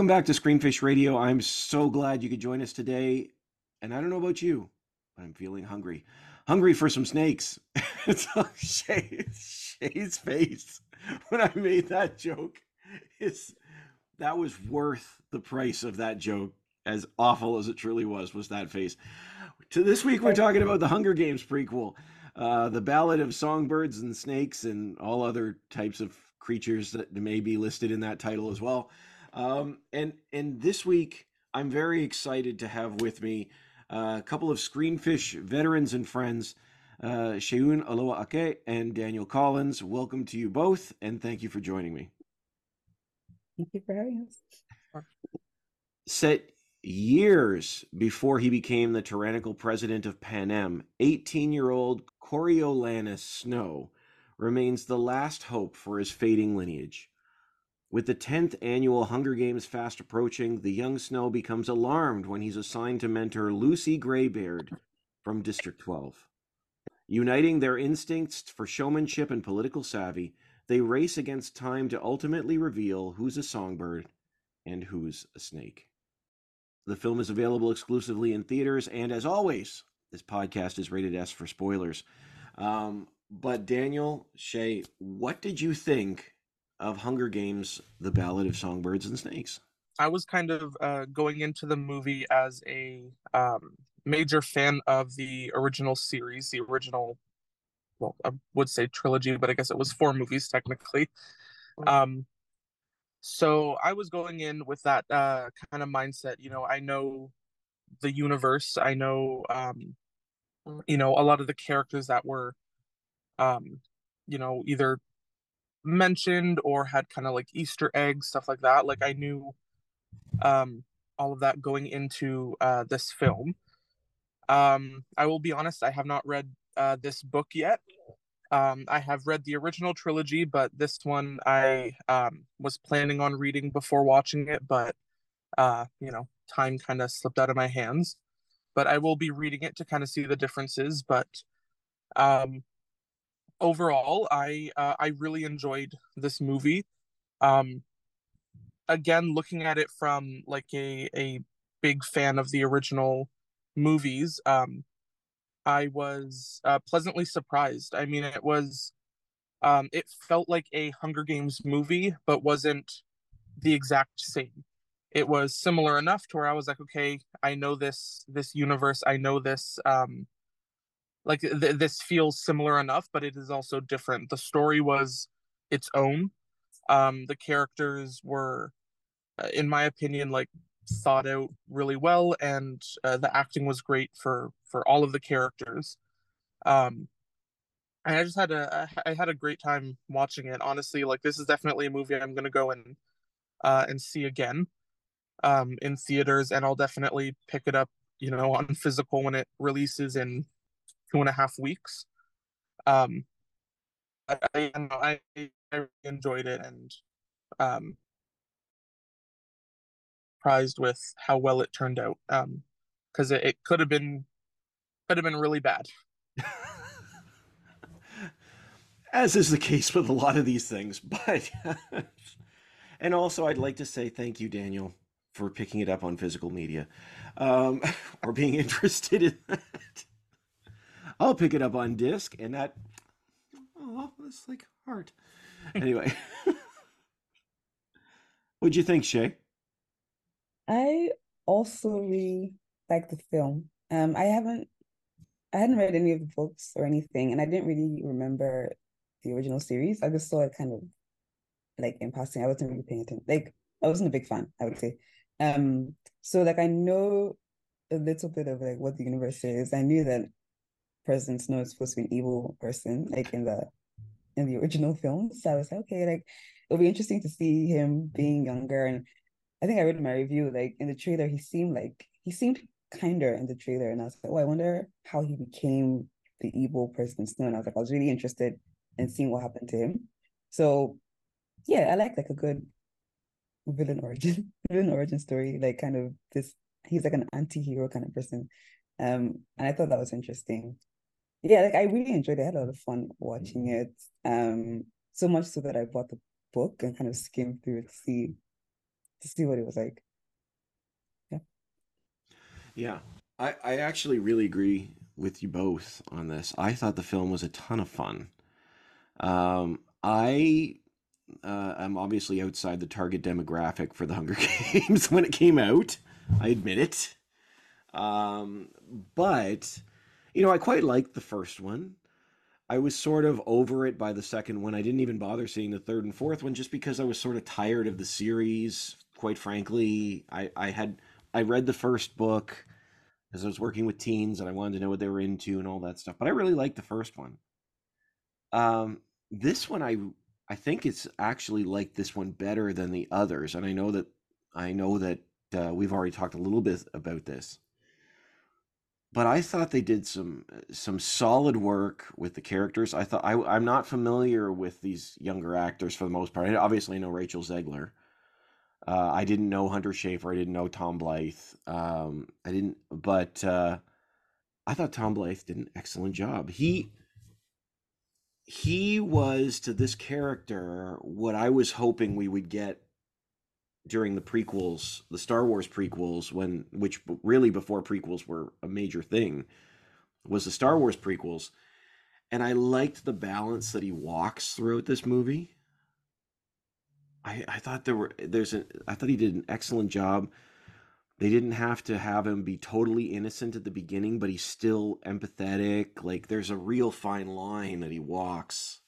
Welcome back to Screenfish Radio. I'm so glad you could join us today. And I don't know about you, but I'm feeling hungry. Hungry for some snakes. it's Shay, Shay's face when I made that joke is that was worth the price of that joke. As awful as it truly was, was that face. To this week, we're talking about the Hunger Games prequel, uh, the Ballad of Songbirds and Snakes, and all other types of creatures that may be listed in that title as well. Um, and and this week, I'm very excited to have with me uh, a couple of Screenfish veterans and friends, uh, Seun Olowo-Ake and Daniel Collins. Welcome to you both, and thank you for joining me. Thank you for having us. Set years before he became the tyrannical president of Panem, 18 year old Coriolanus Snow remains the last hope for his fading lineage. With the 10th annual Hunger Games fast approaching, the young Snow becomes alarmed when he's assigned to mentor Lucy Gray Baird from District 12. Uniting their instincts for showmanship and political savvy, they race against time to ultimately reveal who's a songbird and who's a snake. The film is available exclusively in theaters, and as always, this podcast is rated S for spoilers. Um, but Daniel, Shay, what did you think of Hunger Games: The Ballad of Songbirds and Snakes? I was kind of uh, going into the movie as a um, major fan of the original series, the original, well, I would say trilogy, but I guess it was four movies technically. Um, so I was going in with that uh, kind of mindset. You know, I know the universe. I know, um, you know, a lot of the characters that were, um, you know, either mentioned or had kind of like Easter eggs, stuff like that. Like I knew um, all of that going into uh, this film. Um, I will be honest, I have not read uh, this book yet. Um, I have read the original trilogy, but this one I um, was planning on reading before watching it, but uh, you know, time kind of slipped out of my hands. But I will be reading it to kind of see the differences. But um, overall, I uh, I really enjoyed this movie. Um, again, looking at it from like a a big fan of the original movies, um, I was uh, pleasantly surprised. I mean, it was um, it felt like a Hunger Games movie, but wasn't the exact same. It was similar enough to where I was like, okay, I know this this universe, I know this um, like th- this feels similar enough but it is also different. The story was its own. Um the characters were uh, in my opinion like thought out really well and uh, the acting was great for for all of the characters. Um and i just had a i had a great time watching it. Honestly like this is definitely a movie i'm gonna go and uh and see again um in theaters and i'll definitely pick it up you know on physical when it releases in two and a half weeks. Um, I, I, I enjoyed it and um, surprised with how well it turned out. Um, because it, it could have been could have been really bad. As is the case with a lot of these things, but and also I'd like to say thank you, Daniel, for picking it up on physical media, um, or being interested in that. I'll pick it up on disc, and that oh, it's like heart. Anyway, what'd you think, Shay? I also really like the film. Um, I haven't, I hadn't read any of the books or anything, and I didn't really remember the original series. I just saw it kind of like in passing. I wasn't really paying attention. Like I wasn't a big fan, I would say. Um, so like I know a little bit of like what the universe is. I knew that President Snow is supposed to be an evil person, like in the in the original film. So I was like, okay, like it'll be interesting to see him being younger. And I think I read my review, like in the trailer, he seemed like he seemed kinder in the trailer. And I was like, oh, I wonder how he became the evil President Snow. And I was like, I was really interested in seeing what happened to him. So yeah, I like like a good villain origin, villain origin story, like kind of this he's like an anti-hero kind of person. Um, and I thought that was interesting yeah, like I really enjoyed it. I had a lot of fun watching Mm-hmm. it. Um, so much so that I bought the book and kind of skimmed through it to see to see what it was like. Yeah. Yeah. I, I actually really agree with you both on this. I thought the film was a ton of fun. Um, I uh, am obviously outside the target demographic for the Hunger Games when it came out. I admit it. Um, but, you know, I quite liked the first one. I was sort of over it by the second one. I didn't even bother seeing the third and fourth one just because I was sort of tired of the series. Quite frankly, I, I had I read the first book because I was working with teens and I wanted to know what they were into and all that stuff. But I really liked the first one. Um, this one I I think it's actually like this one better than the others, and I know that I know that uh, we've already talked a little bit about this but I thought they did some some solid work with the characters. I thought I, I'm not familiar with these younger actors for the most part. I obviously know Rachel Zegler. Uh, I didn't know Hunter Schafer. I didn't know Tom Blyth. Um, I didn't, but uh, I thought Tom Blyth did an excellent job. He he was to this character what I was hoping we would get during the prequels, the Star Wars prequels, when which really before prequels were a major thing, was the Star Wars prequels, and I liked the balance that he walks throughout this movie. I I thought there were there's a I thought he did an excellent job. They didn't have to have him be totally innocent at the beginning, but he's still empathetic. Like there's a real fine line that he walks.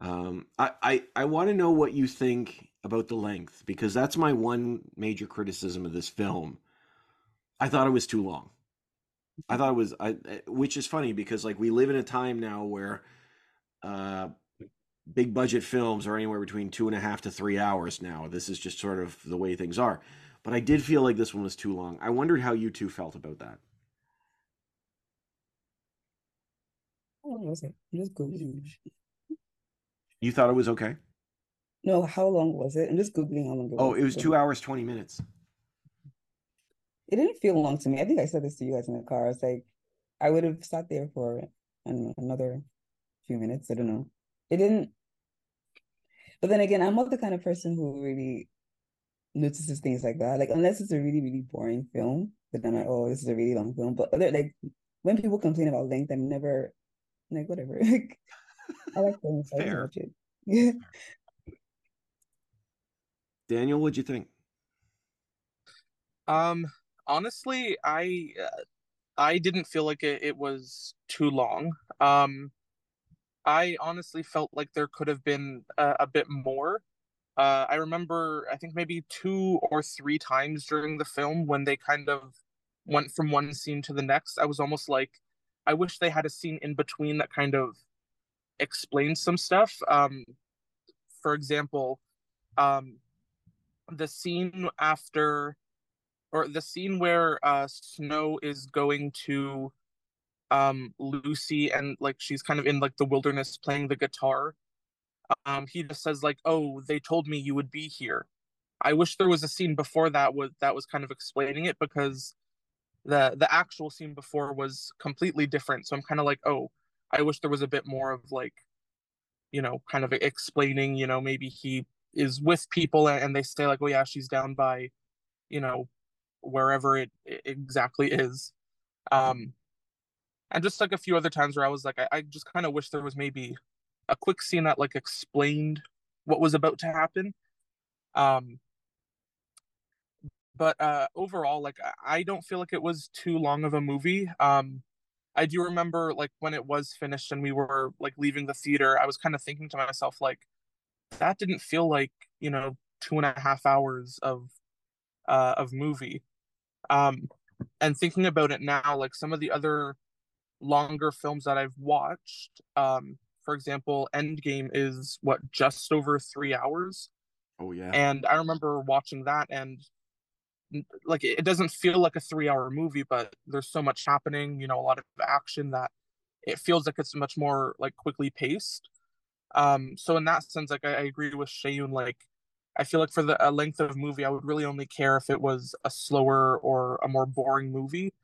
Um, I I, I want to know what you think about the length because that's my one major criticism of this film. I thought it was too long. I thought it was, I, eh, which is funny because like we live in a time now where uh, big budget films are anywhere between two and a half to three hours now. This is just sort of the way things are. But I did feel like this one was too long. I wondered how you two felt about that. Was it? Just googling. You thought it was okay? No, how long was it? I'm just googling how long it oh, was. Oh, it was two hours twenty minutes. It didn't feel long to me. I think I said this to you guys in the car. I was like, I would have sat there for an- another few minutes. I don't know. It didn't. But then again, I'm not the kind of person who really notices things like that. Like unless it's a really really boring film, but then I'm like, oh, this is a really long film. But other like when people complain about length, I'm never like whatever. Like I like films. so I Fair. watch it. Yeah. Daniel, what'd you think? Um, honestly, I uh, I didn't feel like it, it was too long. Um, I honestly felt like there could have been a, a bit more. Uh, I remember, I think maybe two or three times during the film when they kind of went from one scene to the next. I was almost like, I wish they had a scene in between that kind of explained some stuff. Um, for example, um, the scene after or the scene where uh Snow is going to um Lucy and like she's kind of in like the wilderness playing the guitar. Um he just says like, "Oh, they told me you would be here." I wish there was a scene before that was that was kind of explaining it because the the actual scene before was completely different. So I'm kind of like, "Oh, I wish there was a bit more of like you know, kind of explaining, you know, maybe he is with people and, they say like, "Oh yeah, she's down by, you know, wherever it, exactly is." Um and just like a few other times where I was like, I, I just kind of wish there was maybe a quick scene that like explained what was about to happen. Um, but uh, overall, like I don't feel like it was too long of a movie. Um, I do remember like when it was finished and we were like leaving the theater, I was kind of thinking to myself like, that didn't feel like you know two and a half hours of uh of movie. Um, and thinking about it now, like some of the other longer films that I've watched. Um, for example, Endgame is what just over three hours, Oh yeah. and I remember watching that, and like it doesn't feel like a three-hour movie, but there's so much happening, you know, a lot of action that it feels like it's much more like quickly paced. Um, so in that sense, like I, I agree with Seun, like I feel like for the length of movie, I would really only care if it was a slower or a more boring movie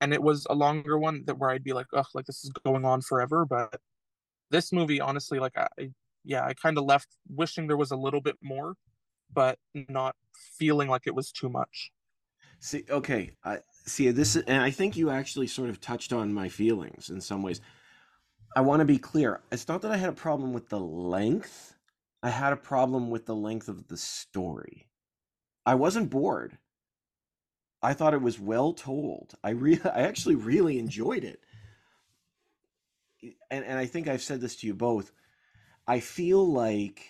and it was a longer one that where I'd be like, oh, like this is going on forever. But this movie, honestly, like I, yeah, I kind of left wishing there was a little bit more. but not feeling like it was too much. See, okay, I see this, and I think you actually sort of touched on my feelings in some ways. I want to be clear. It's not that I had a problem with the length. I had a problem with the length of the story. I wasn't bored. I thought it was well told. I re- I actually really enjoyed it. And and I think I've said this to you both. I feel like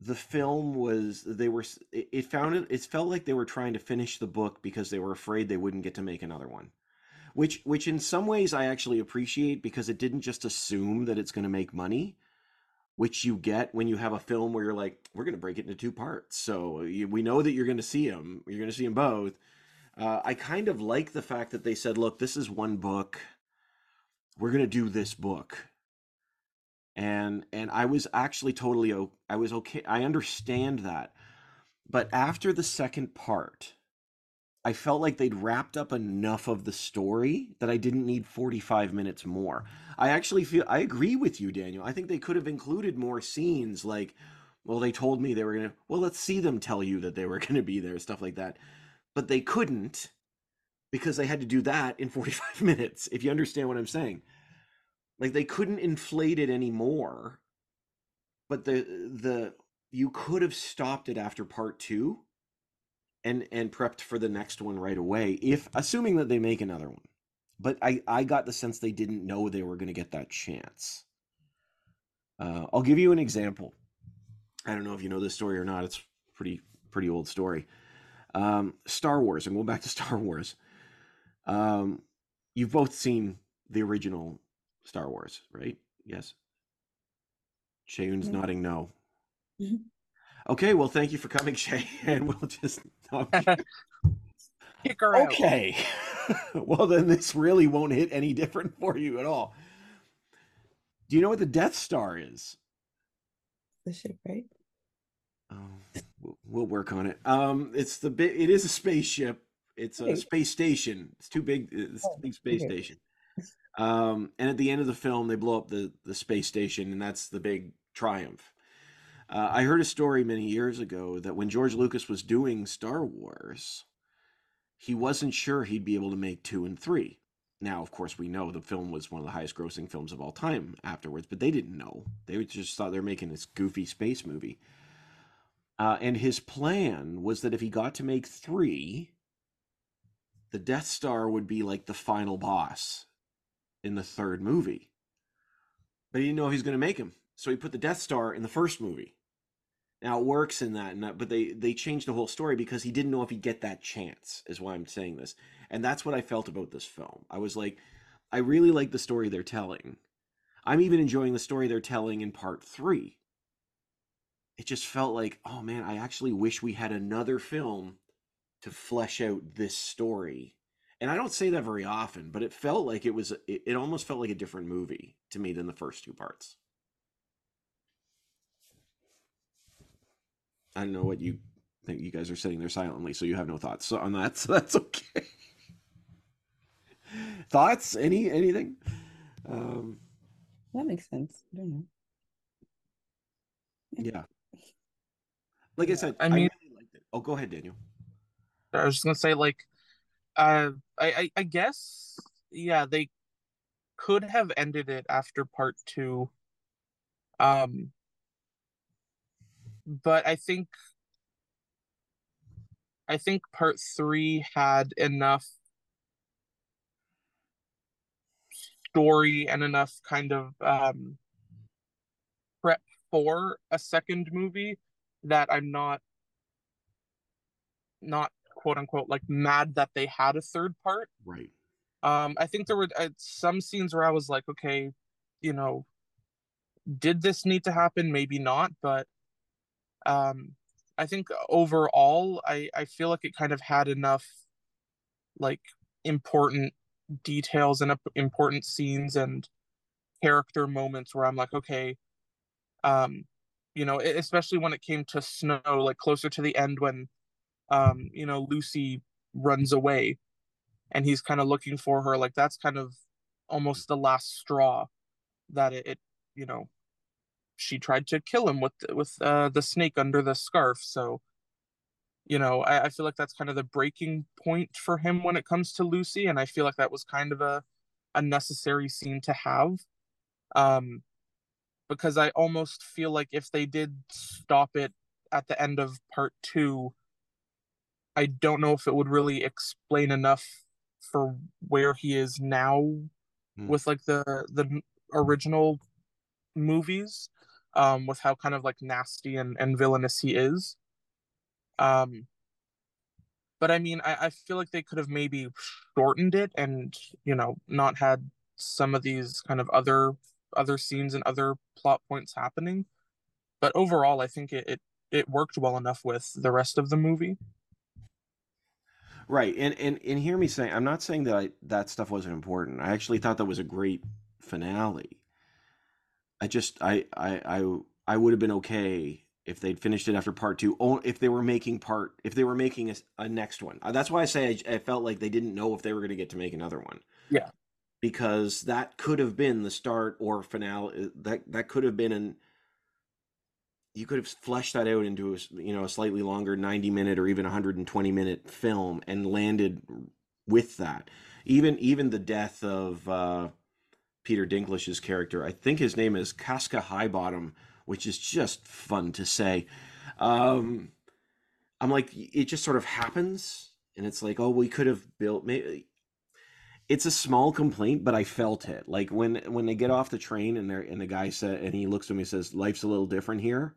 the film was they were it, it found it it felt like they were trying to finish the book because they were afraid they wouldn't get to make another one which which in some ways I actually appreciate because it didn't just assume that it's going to make money which you get when you have a film where you're like we're going to break it into two parts so you, we know that you're going to see them you're going to see them both uh, I kind of like the fact that they said look this is one book we're going to do this book and and I was actually totally I was okay. I understand that. But after the second part, I felt like they'd wrapped up enough of the story that I didn't need 45 minutes more. I actually feel I agree with you, Daniel. I think they could have included more scenes like well, they told me they were going to well, let's see them tell you that they were going to be there, stuff like that. But they couldn't because they had to do that in 45 minutes, if you understand what I'm saying. Like they couldn't inflate it anymore. But the the you could have stopped it after part 2 and and prepped for the next one right away if assuming that they make another one. But I I got the sense they didn't know they were going to get that chance. Uh, I'll give you an example. I don't know if you know this story or not. It's pretty pretty old story. Um, Star Wars. I'm going back to Star Wars. Um, you've both seen the original Star Wars, right? Yes. Seun's Yeah. nodding no. Mhm. Okay, well, thank you for coming, Shay, and we'll just. Kick her out. okay. well, then this really won't hit any different for you at all. Do you know what the Death Star is? The ship, right? Oh, we'll- we'll work on it. Um, it's the big. It is a spaceship. It's a Okay. space station. It's too big. It's a Oh, big space okay. station. Um, and at the end of the film, they blow up the the space station, and that's the big triumph. Uh, I heard a story many years ago that when George Lucas was doing Star Wars, he wasn't sure he'd be able to make two and three. Now, of course, we know the film was one of the highest grossing films of all time afterwards, but they didn't know. They just thought they were making this goofy space movie. Uh, and his plan was that if he got to make three, the Death Star would be like the final boss in the third movie. But he didn't know if he was going to make him. So he put the Death Star in the first movie. Now it works in that, and that, but they they changed the whole story because he didn't know if he'd get that chance. Is why I'm saying this, and that's what I felt about this film. I was like, I really like the story they're telling. I'm even enjoying the story they're telling in part three. It just felt like, oh man, I actually wish we had another film to flesh out this story. And I don't say that very often, but it felt like it was, it, it almost felt like a different movie to me than the first two parts. I don't know what you think. You guys are sitting there silently, so you have no thoughts on that. So that's okay. thoughts? Any anything? Um, That makes sense. I don't know. yeah. Like I said, I, I mean- really liked it. Oh, go ahead, Daniel. I was just gonna say, like, uh, I, I, I guess, yeah, they could have ended it after part two. Um, but I think, I think part three had enough story and enough kind of um prep for a second movie that I'm not not quote unquote like mad that they had a third part. Right. Um, I think there were uh, some scenes where I was like, okay, you know, did this need to happen? Maybe not, but um, I think overall, I I feel like it kind of had enough like important details and uh, important scenes and character moments where I'm like, okay, um, you know, especially when it came to Snow, like closer to the end when um, you know, Lucy runs away and he's kind of looking for her, like that's kind of almost the last straw that it, it you know, she tried to kill him with with uh, the snake under the scarf. So, you know, I, I feel like that's kind of the breaking point for him when it comes to Lucy, and I feel like that was kind of a a necessary scene to have. Um, because I almost feel like if they did stop it at the end of part two, I don't know if it would really explain enough for where he is now hmm. with like the the original movies um with how kind of like nasty and, and villainous he is um but i mean I, I feel like they could have maybe shortened it and you know not had some of these kind of other other scenes and other plot points happening but overall i think it, it it worked well enough with the rest of the movie Right, and and and hear me saying, I'm not saying that I, that stuff wasn't important. I actually thought that was a great finale. I just I I I I would have been okay if they'd finished it after part two. If they were making part, if they were making a, a next one. Uh, that's why I say I, I felt like they didn't know if they were going to get to make another one. Yeah, because that could have been the start or finale. Uh, that that could have been an you could have fleshed that out into a you know a slightly longer 90 minute or even 120 minute film and landed with that even even the death of uh, peter dinklage's character i think his name is casca highbottom which is just fun to say um, i'm like it just sort of happens and it's like oh we could have built maybe it's a small complaint, but I felt it. Like when when they get off the train and they and the guy said and he looks at me and says, "Life's a little different here."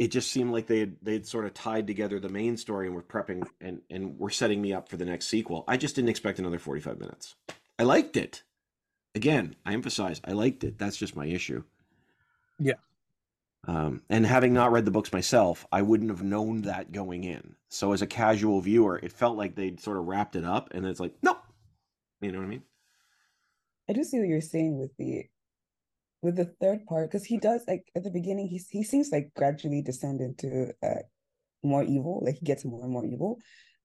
it just seemed like they had they'd sort of tied together the main story and were prepping and and were setting me up for the next sequel. I just didn't expect another 45 minutes. I liked it. Again, I emphasize I liked it. That's just my issue. Yeah. Um, and having not read the books myself, I wouldn't have known that going in. So as a casual viewer, it felt like they'd sort of wrapped it up, and then it's like, nope. You know what I mean? I do see what you're saying with the with the third part because he does like at the beginning he he seems like gradually descend into uh more evil like he gets more and more evil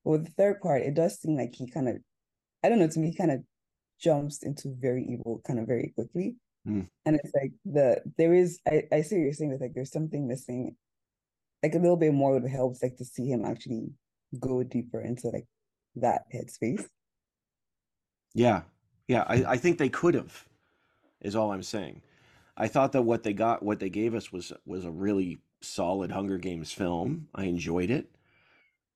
but with the third part it does seem like he kind of i don't know to me he kind of jumps into very evil kind of very quickly mm. and it's like the there is i i see what you're saying with like there's something missing like a little bit more would help like to see him actually go deeper into like that headspace yeah yeah i i think they could have is all i'm saying I thought that what they got, what they gave us was was a really solid Hunger Games film. I enjoyed it.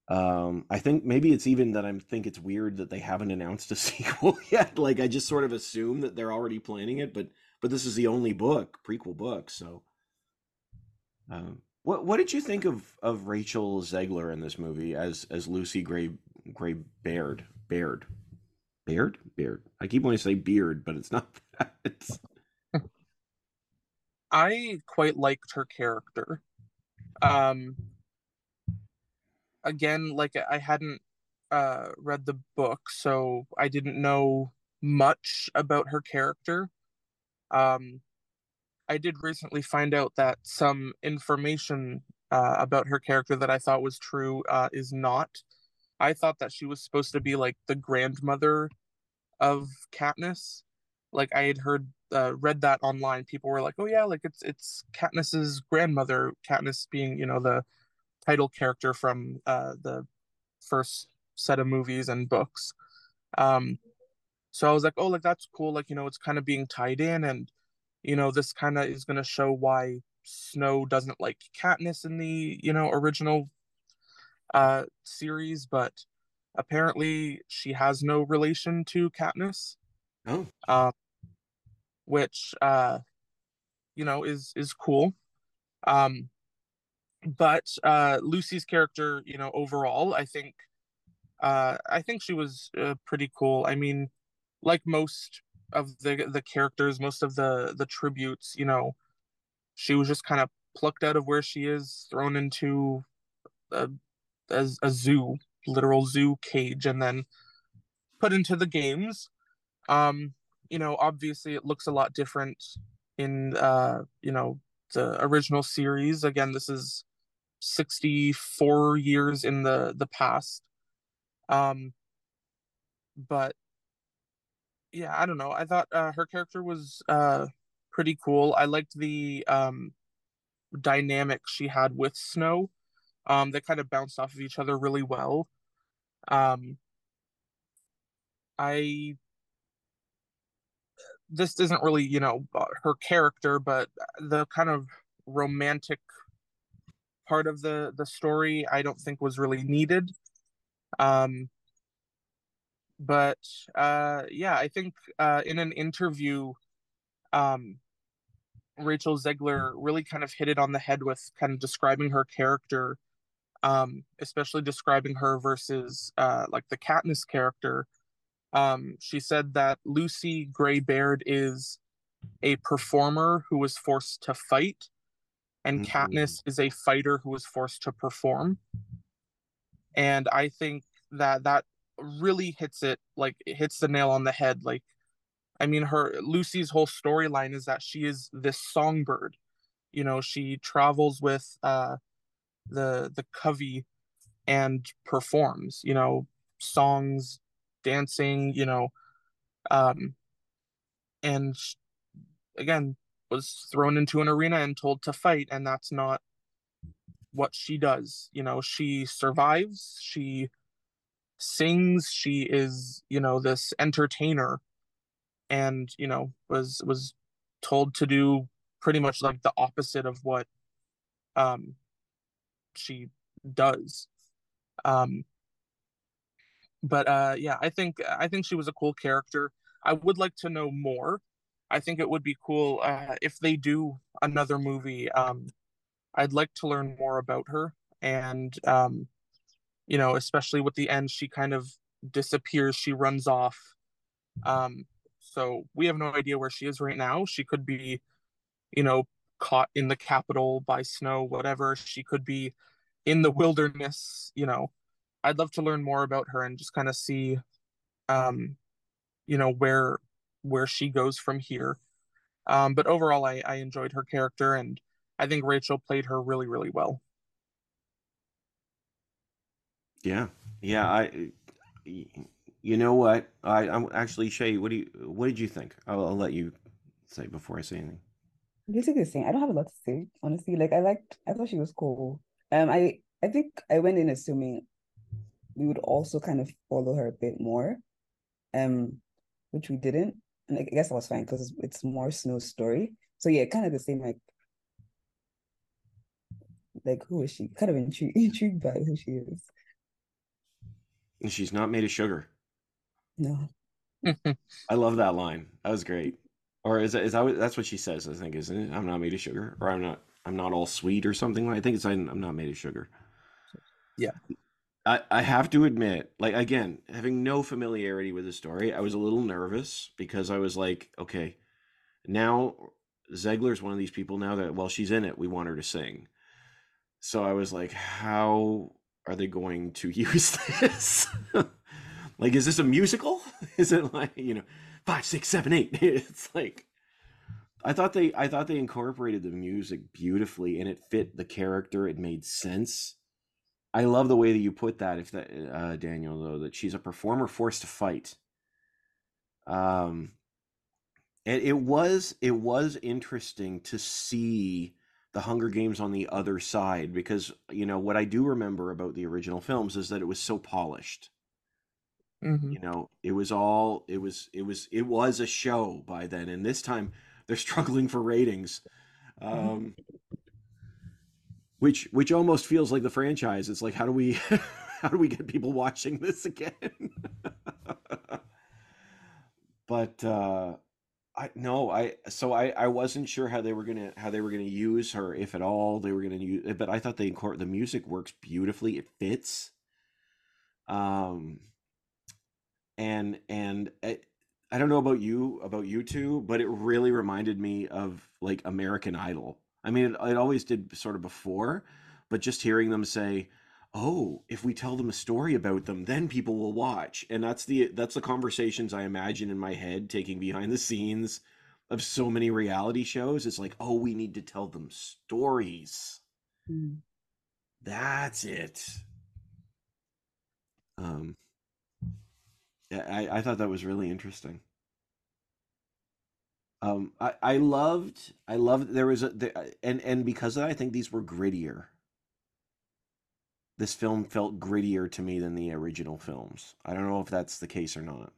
Um, I think maybe it's even that I think it's weird that they haven't announced a sequel yet. Like I just sort of assume that they're already planning it, but but this is the only book, prequel book. So, um, what what did you think of of Rachel Zegler in this movie as as Lucy Gray Gray Baird Baird Baird Baird? I keep wanting to say beard, but it's not that. I quite liked her character. Um, again, like I hadn't uh, read the book, so I didn't know much about her character. Um, I did recently find out that some information uh, about her character that I thought was true uh, is not. I thought that she was supposed to be like the grandmother of Katniss. Like I had heard uh, read that online, people were like, "Oh yeah, like it's it's Katniss's grandmother." Katniss being you know the title character from uh, the first set of movies and books. Um, so I was like, "Oh, like that's cool." Like you know, it's kind of being tied in, and you know, this kind of is going to show why Snow doesn't like Katniss in the you know original uh series, but apparently she has no relation to Katniss. Oh. Um, which uh, you know is is cool. Um, but uh, Lucy's character, you know, overall, I think uh, I think she was uh, pretty cool. I mean, like most of the the characters, most of the the tributes, you know, she was just kind of plucked out of where she is, thrown into a, a, a zoo, literal zoo cage, and then put into the games. Um, you know, obviously it looks a lot different in uh, you know, the original series. Again, this is 64 years in the the past. Um but yeah, I don't know. I thought uh, her character was uh pretty cool. I liked the um dynamic she had with Snow. Um, they kind of bounced off of each other really well. Um, I this isn't really you know uh, her character, but the kind of romantic part of the the story I don't think was really needed. Um, but uh, yeah, I think uh, in an interview, um, Rachel Zegler really kind of hit it on the head with kind of describing her character, um, especially describing her versus uh, like the Katniss character. Um, she said that Lucy Gray Baird is a performer who was forced to fight, and Mhm. Katniss is a fighter who was forced to perform. And I think that that really hits it like it hits the nail on the head. Like, I mean, her Lucy's whole storyline is that she is this songbird. You know, she travels with uh, the the covey and performs. You know, songs, dancing. You know, um, and again was thrown into an arena and told to fight, and that's not what she does. You know, she survives. She sings. She is, you know, this entertainer, and you know was was told to do pretty much like the opposite of what um she does. Um, but uh, yeah, I think I think she was a cool character. I would like to know more. I think it would be cool uh, if they do another movie. Um, I'd like to learn more about her, and um, you know, especially with the end, she kind of disappears. She runs off. Um, so we have no idea where she is right now. She could be, you know, caught in the capital by snow, whatever. She could be in the wilderness. You know, I'd love to learn more about her and just kind of see, um, you know, where where she goes from here. Um, but overall, I, I enjoyed her character, and I think Rachel played her really, really well. Yeah, yeah. I, you know what? I, I'm actually Shay. What do you? What did you think? I'll, I'll let you say before I say anything. Basically the same. I don't have a lot to say, honestly. Like I liked I thought she was cool. Um I I think I went in assuming we would also kind of follow her a bit more. Um, which we didn't. And I guess that was fine because it's, it's more Snow's story. So yeah, kind of the same like like who is she? Kind of intrigued intrigued by who she is. And she's not made of sugar. No. I love that line. That was great. Or is that, is that what- that's what she says? I think isn't it? I'm not made of sugar, or I'm not I'm not all sweet or something. I think it's I'm, I'm not made of sugar. Yeah. I, I have to admit, like again, having no familiarity with the story, I was a little nervous because I was like, okay, now Zegler's one of these people now that while she's in it, we want her to sing. So I was like, how are they going to use this? like, is this a musical? Is it like, you know, five, six, seven, eight? It's like I thought they I thought they incorporated the music beautifully and it fit the character. It made sense. I love the way that you put that. If that uh, Daniel though that she's a performer forced to fight. Um, it, it was it was interesting to see the Hunger Games on the other side because you know what I do remember about the original films is that it was so polished. Mhm. You know, it was all it was it was it was a show by then, and this time they're struggling for ratings. Um, which which almost feels like the franchise. It's like how do we how do we get people watching this again? but uh I no, I so I I wasn't sure how they were gonna how they were gonna use her if at all they were gonna use but I thought they incor the music works beautifully. It fits. Um and and I, I don't know about you about you two, but it really reminded me of like American Idol. I mean, it, it always did sort of before, but just hearing them say, "Oh, if we tell them a story about them, then people will watch." And that's the that's the conversations I imagine in my head taking behind the scenes of so many reality shows. It's like, "Oh, we need to tell them stories." Mm. That's it. Um, yeah, I, I thought that was really interesting. Um, I, I loved I loved there was a the, and and because of that, I think these were grittier. This film felt grittier to me than the original films. I don't know if that's the case or not.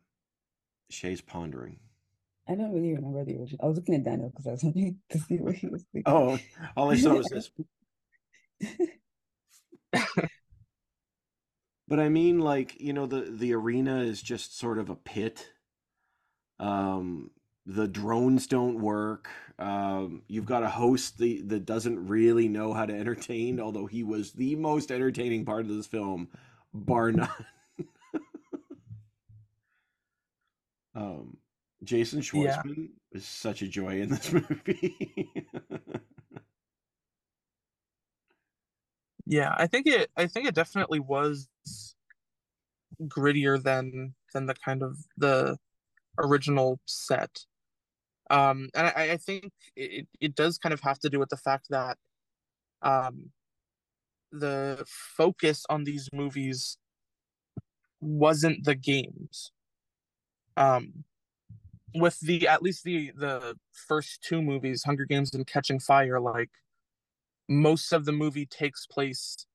Shay's pondering. I don't really remember the original. I was looking at Daniel because I was wanting to see what he was thinking. Oh, all I saw was this. But I mean, like you know, the the arena is just sort of a pit. Um, the drones don't work. Um, you've got a host that, that doesn't really know how to entertain, although he was the most entertaining part of this film, bar none. um, Jason Yeah. Schwartzman is such a joy in this movie. Yeah, I think it I think it definitely was grittier than than the kind of the original set. Um, and I, I think it, it does kind of have to do with the fact that um, the focus on these movies wasn't the games. Um, with the at least the the first two movies, Hunger Games and Catching Fire, like most of the movie takes place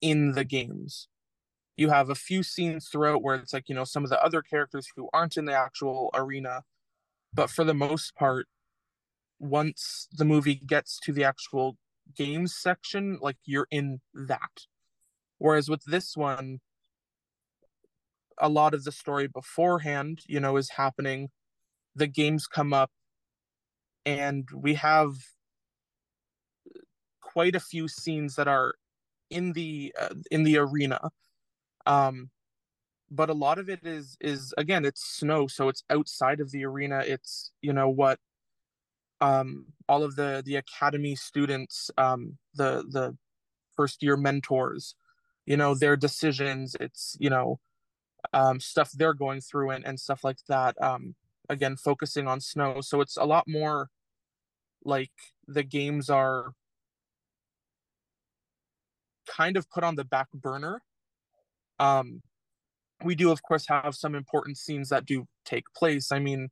in the games. You have a few scenes throughout where it's like, you know, some of the other characters who aren't in the actual arena, but for the most part, once the movie gets to the actual games section, like you're in that. Whereas with this one, a lot of the story beforehand, you know, is happening. The games come up, and we have quite a few scenes that are in the uh, in the arena. Um, but a lot of it is is again it's snow, so it's outside of the arena. It's you know what um all of the the academy students um the the first year mentors you know their decisions it's you know um stuff they're going through and, and stuff like that um again focusing on snow so it's a lot more like the games are kind of put on the back burner um we do of course have some important scenes that do take place. I mean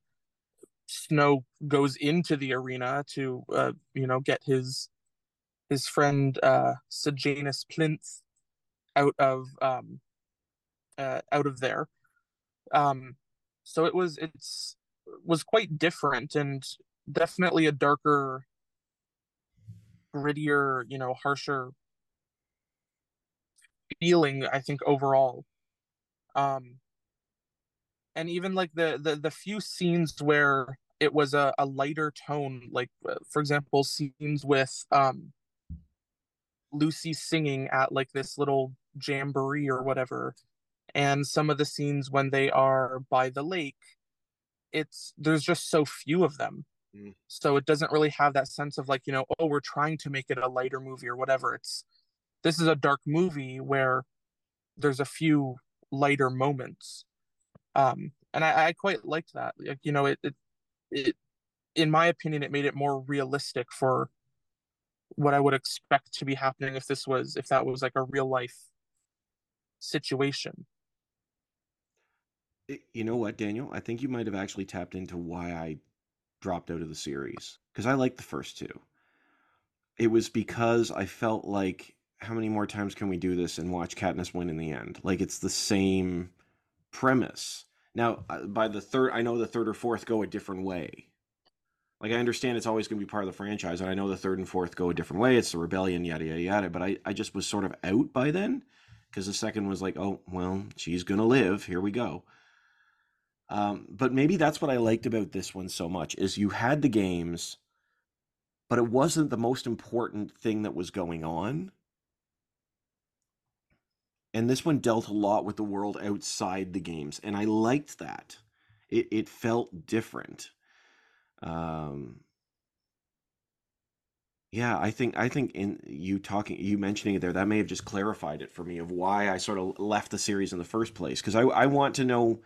snow goes into the arena to uh you know get his his friend uh sejanus plinth out of um uh, out of there. Um so it was it's was quite different and definitely a darker grittier you know harsher feeling i think overall um and even like the the, the few scenes where it was a, a lighter tone like uh, for example scenes with um lucy singing at like this little jamboree or whatever and some of the scenes when they are by the lake it's there's just so few of them Mm. so it doesn't really have that sense of like you know oh we're trying to make it a lighter movie or whatever it's this is a dark movie where there's a few lighter moments um and i, I quite liked that like you know it, it it in my opinion it made it more realistic for what i would expect to be happening if this was if that was like a real life situation You know what, Daniel? I think you might have actually tapped into why I dropped out of the series because I liked the first two. It was because I felt like how many more times can we do this and watch Katniss win in the end? Like it's the same premise. Now, uh, by the third, I know the third or fourth go a different way. Like I understand it's always going to be part of the franchise, and I know the third and fourth go a different way. It's the rebellion, yada yada yada. But I, I just was sort of out by then because the second was like, oh well, she's gonna live. Here we go. Um, but maybe that's what I liked about this one so much is you had the games, but it wasn't the most important thing that was going on. And this one dealt a lot with the world outside the games, and I liked that. It it felt different. Um, yeah, I think I think in you talking you mentioning it there, that may have just clarified it for me of why I sort of left the series in the first place. Because I I want to know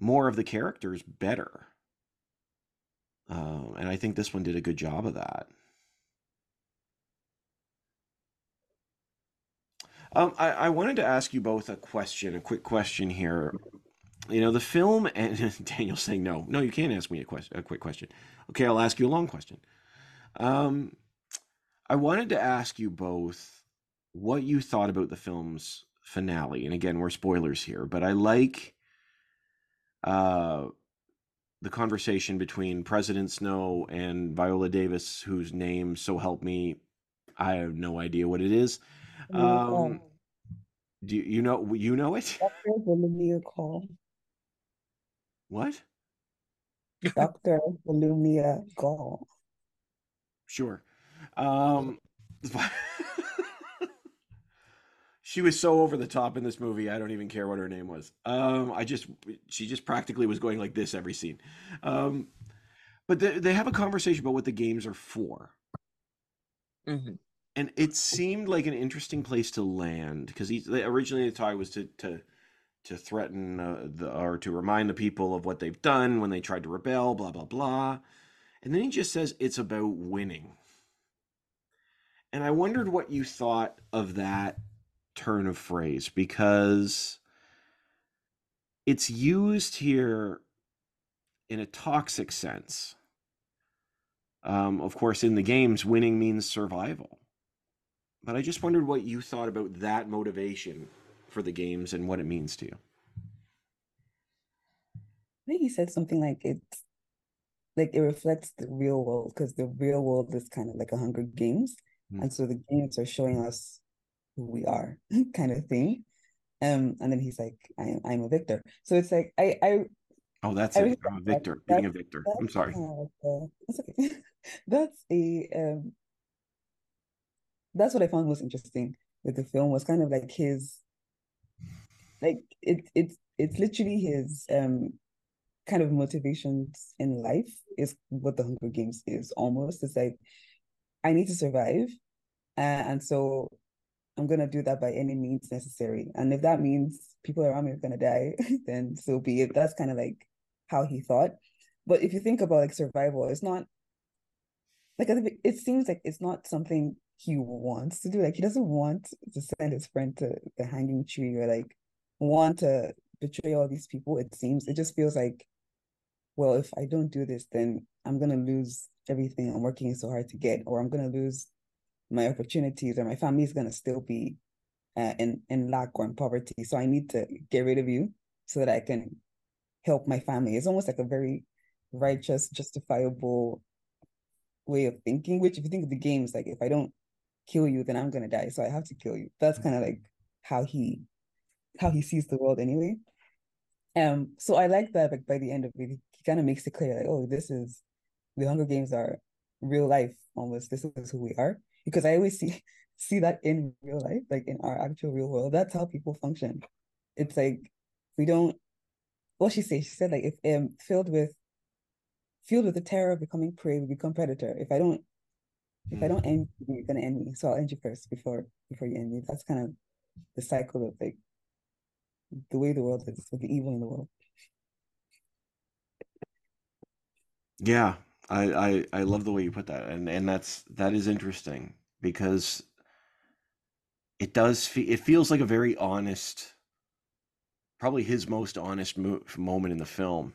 more of the characters better. Um, and I think this one did a good job of that. Um, I, I wanted to ask you both a question, a quick question here. you know the film and Daniel's saying no, no, you can't ask me a question, a quick question. Okay, I'll ask you a long question. Um, I wanted to ask you both what you thought about the film's finale, and again, we're spoilers here, but I like uh the conversation between President Snow and Viola Davis, whose name, so help me, I have no idea what it is. Um, do you, you know you know it? Dr. Volumnia Gaul. What? Dr. Volumnia Gaul. Sure. Um, she was so over the top in this movie. I don't even care what her name was. Um, I just she just practically was going like this every scene. Um, but they, they have a conversation about what the games are for. hmm and it seemed like an interesting place to land because originally the talk was to to to threaten uh, the or to remind the people of what they've done when they tried to rebel blah blah blah. And then he just says it's about winning. And i wondered what you thought of that turn of phrase because it's used here in a toxic sense. Um, of course in the games winning means survival but I just wondered what you thought about that motivation for the games and what it means to you. I think he said something like it's like it reflects the real world because the real world is kind of like a Hunger Games, Mm. and so the games are showing us who we are, kind of thing. Um, and then he's like, "I am, I'm a victor." So it's like I, I, Oh, that's I it. I'm a like that. victor. Being a victor. I'm sorry. kind of like a, that's okay. That's a um, that's what I found most interesting with the film was kind of like his, like it, it's it's literally his um kind of motivations in life is what the Hunger Games is almost. It's like I need to survive, uh, and so I'm gonna do that by any means necessary. And if that means people around me are gonna die, then so be it. That's kind of like how he thought. But if you think about like survival, it's not like it seems like it's not something he wants to do. Like he doesn't want to send his friend to the hanging tree or like want to betray all these people. It seems it just feels like, well, if I don't do this, then I'm gonna lose everything I'm working so hard to get, or I'm gonna lose my opportunities, or my family is gonna still be uh, in in lack or in poverty. So I need to get rid of you so that I can help my family. It's almost like a very righteous, justifiable way of thinking. Which, if you think of the games, like if I don't kill you, then I'm gonna die, so I have to kill you. That's kind of like how he how he sees the world anyway. Um, so I like that. Like by the end of it, he kind of makes it clear, like, oh, this is the Hunger Games are real life almost. This is who we are because I always see see that in real life, like in our actual real world. That's how people function. It's like we don't. What she said, she said like if um filled with filled with the terror of becoming prey, we become predator. If I don't if I Mm. don't end you, you're gonna end me. So I'll end you first before before you end me. That's kind of the cycle of like the way the world is, with the evil in the world. Yeah, I, I I love the way you put that, and and that's that is interesting because it does fe it feels like a very honest, probably his most honest mo moment in the film.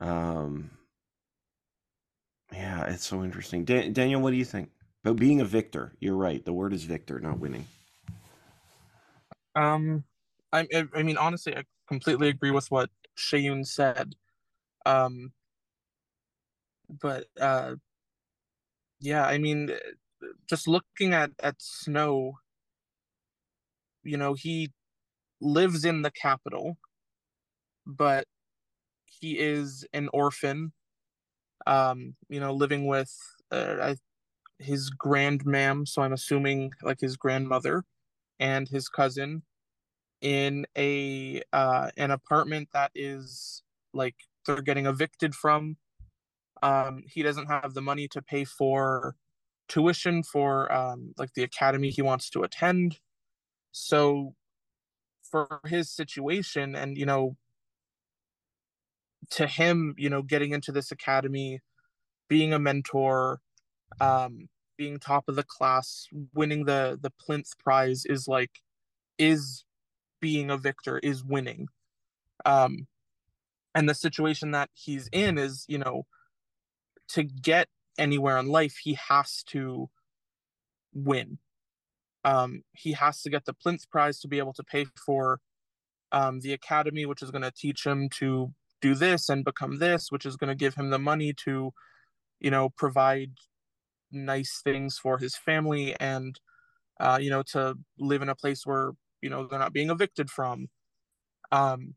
Um, yeah, it's so interesting. Dan Daniel, what do you think about being a victor? You're right. The word is victor, not winning. Um, I, I mean honestly, I completely agree with what Seun said. Um, but uh, yeah, I mean, just looking at at Snow, you know, he lives in the capital, but he is an orphan. Um, you know, living with uh, I, his grandmam, so I'm assuming like his grandmother and his cousin in a uh an apartment that is like they're getting evicted from. Um, he doesn't have the money to pay for tuition for um like the academy he wants to attend. So for his situation and you know to him, you know, getting into this academy, being a mentor, um, being top of the class, winning the the plinth prize is like is being a victor, is winning. Um, and the situation that he's in is, you know, to get anywhere in life, he has to win. Um, he has to get the Plinth Prize to be able to pay for um, the academy, which is going to teach him to do this and become this, which is going to give him the money to, you know, provide nice things for his family and, uh, you know, to live in a place where, you know, they're not being evicted from. Um,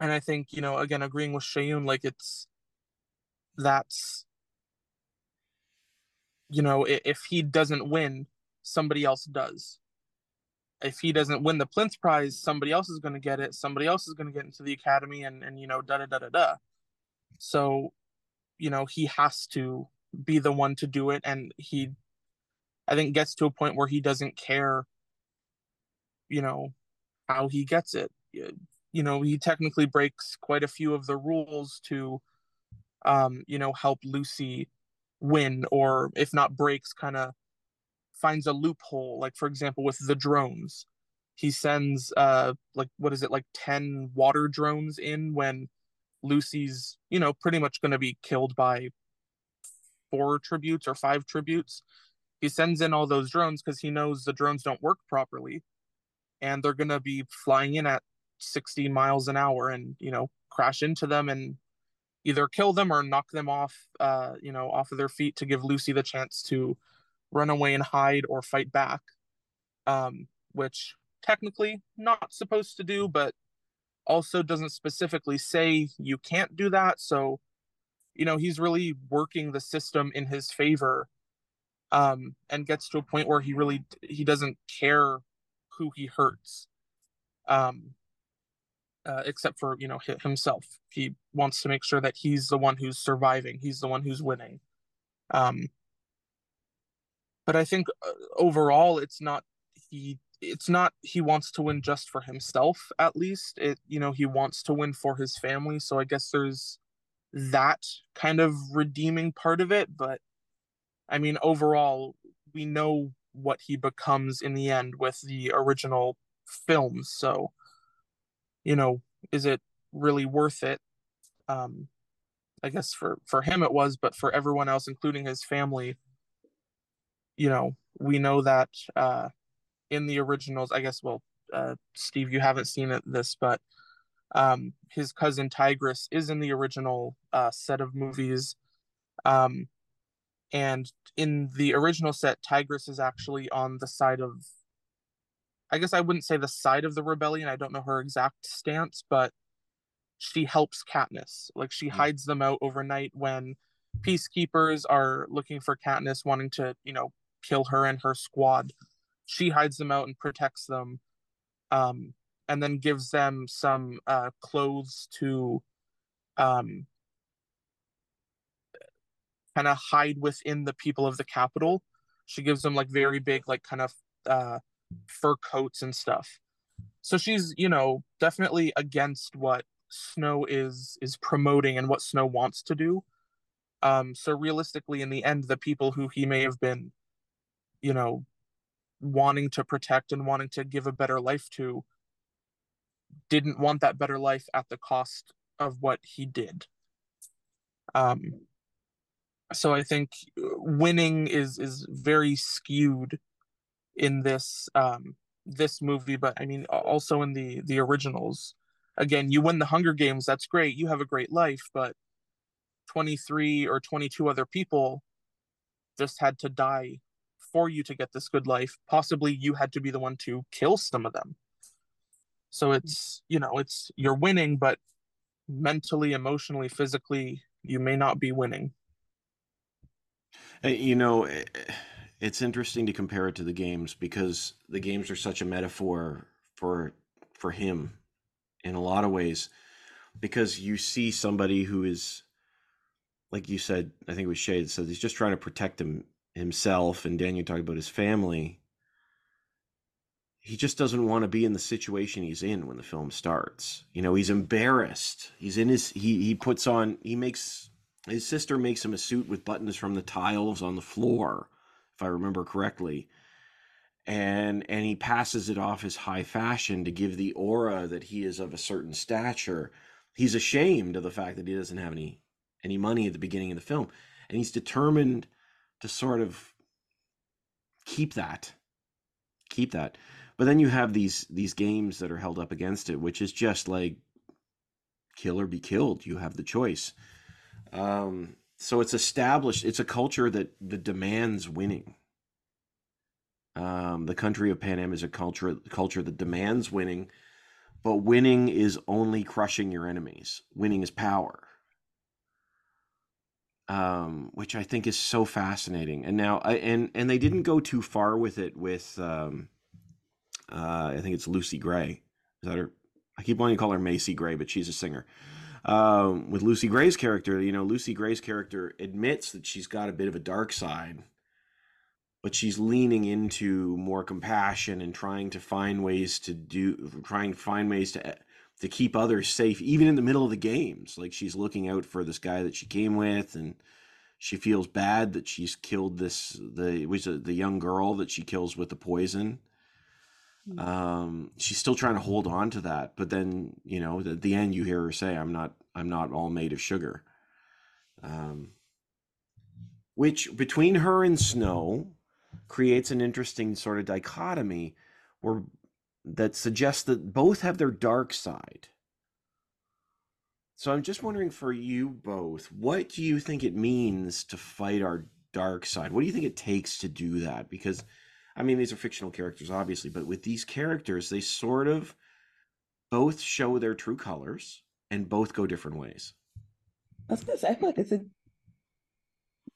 and I think, you know, again, agreeing with Seun, like it's, that's, you know, if he doesn't win, somebody else does if he doesn't win the Plinth Prize, somebody else is going to get it. Somebody else is going to get into the academy, and and you know da da da da da. So, you know, he has to be the one to do it, and he, I think, gets to a point where he doesn't care. You know, how he gets it. You know, he technically breaks quite a few of the rules to, um, you know, help Lucy win, or if not breaks, kind of finds a loophole like for example with the drones. He sends uh like what is it like 10 water drones in when lucy's you know pretty much going to be killed by four tributes or five tributes. He sends in all those drones because he knows the drones don't work properly and they're going to be flying in at 60 miles an hour and you know crash into them and either kill them or knock them off uh you know off of their feet to give lucy the chance to run away and hide or fight back, um, which technically not supposed to do, but also doesn't specifically say you can't do that. So, you know, he's really working the system in his favor um, and gets to a point where he really he doesn't care who he hurts, um, uh, except for you know himself. He wants to make sure that he's the one who's surviving. He's the one who's winning. Um, but I think uh, overall it's not he it's not he wants to win just for himself at least. It you know he wants to win for his family so I guess there's that kind of redeeming part of it but I mean overall we know what he becomes in the end with the original films so you know is it really worth it? Um I guess for for him it was but for everyone else including his family you know, we know that uh, in the originals, I guess, well, uh, Steve, you haven't seen it, this, but um, his cousin Tigris is in the original uh, set of movies. Um, and in the original set, Tigris is actually on the side of, I guess I wouldn't say the side of the rebellion. I don't know her exact stance, but she helps Katniss. Like she hmm. hides them out overnight when peacekeepers are looking for Katniss, wanting to, you know, kill her and her squad. She hides them out and protects them, um, and then gives them some uh, clothes to um, kind of hide within the people of the capital. She gives them like very big, like kind of uh, fur coats and stuff. So she's, you know, definitely against what Snow is is promoting and what Snow wants to do. Um, so realistically, in the end, the people who he may have been you know, wanting to protect and wanting to give a better life to didn't want that better life at the cost of what he did. Um, so I think winning is is very skewed in this um, this movie, but I mean also in the the originals. Again, you win the Hunger Games, that's great. You have a great life, but 23 or 22 other people just had to die for you to get this good life possibly you had to be the one to kill some of them. So mm-hmm. it's you know it's you're winning but mentally emotionally physically you may not be winning. Uh, you know eh, eh, it's interesting to compare it to the games because the games are such a metaphor for for him in a lot of ways because you see somebody who is like you said i think it was that said he's just trying to protect him himself and Daniel talked about his family, he just doesn't want to be in the situation he's in when the film starts. You know, he's embarrassed. He's in his he he puts on he makes his sister makes him a suit with buttons from the tiles on the floor, if I remember correctly. and and he passes it off as high fashion to give the aura that he is of a certain stature he's ashamed of the fact that he doesn't have any any money at the beginning of the film and he's determined to sort of keep that keep that. But then you have these these games that are held up against it which is just like kill or be killed. You have the choice. Um so it's established it's a culture that that demands winning. Um, the country of Panem is a culture culture that demands winning, but winning is only crushing your enemies. Winning is power, um, which I think is so fascinating. And now, I, and and they didn't go too far with it. With um, uh, I think it's Lucy Gray. Is that her? I keep wanting to call her Macy Gray, but she's a singer. Um, with Lucy Gray's character, you know, Lucy Gray's character admits that she's got a bit of a dark side but she's leaning into more compassion and trying to find ways to do trying to find ways to to keep others safe even in the middle of the games. Like she's looking out for this guy that she came with and she feels bad that she's killed this the it was the young girl that she kills with the poison. Mm. um she's still trying to hold on to that but then you know at the end you hear her say i'm not i'm not all made of sugar. Um which between her and snow creates an interesting sort of dichotomy where that suggests that both have their dark side. So I'm just wondering for you both, what do you think it means to fight our dark side? What do you think it takes to do that? Because I mean these are fictional characters obviously, but with these characters they sort of both show their true colors and both go different ways. I was gonna say I feel like it's a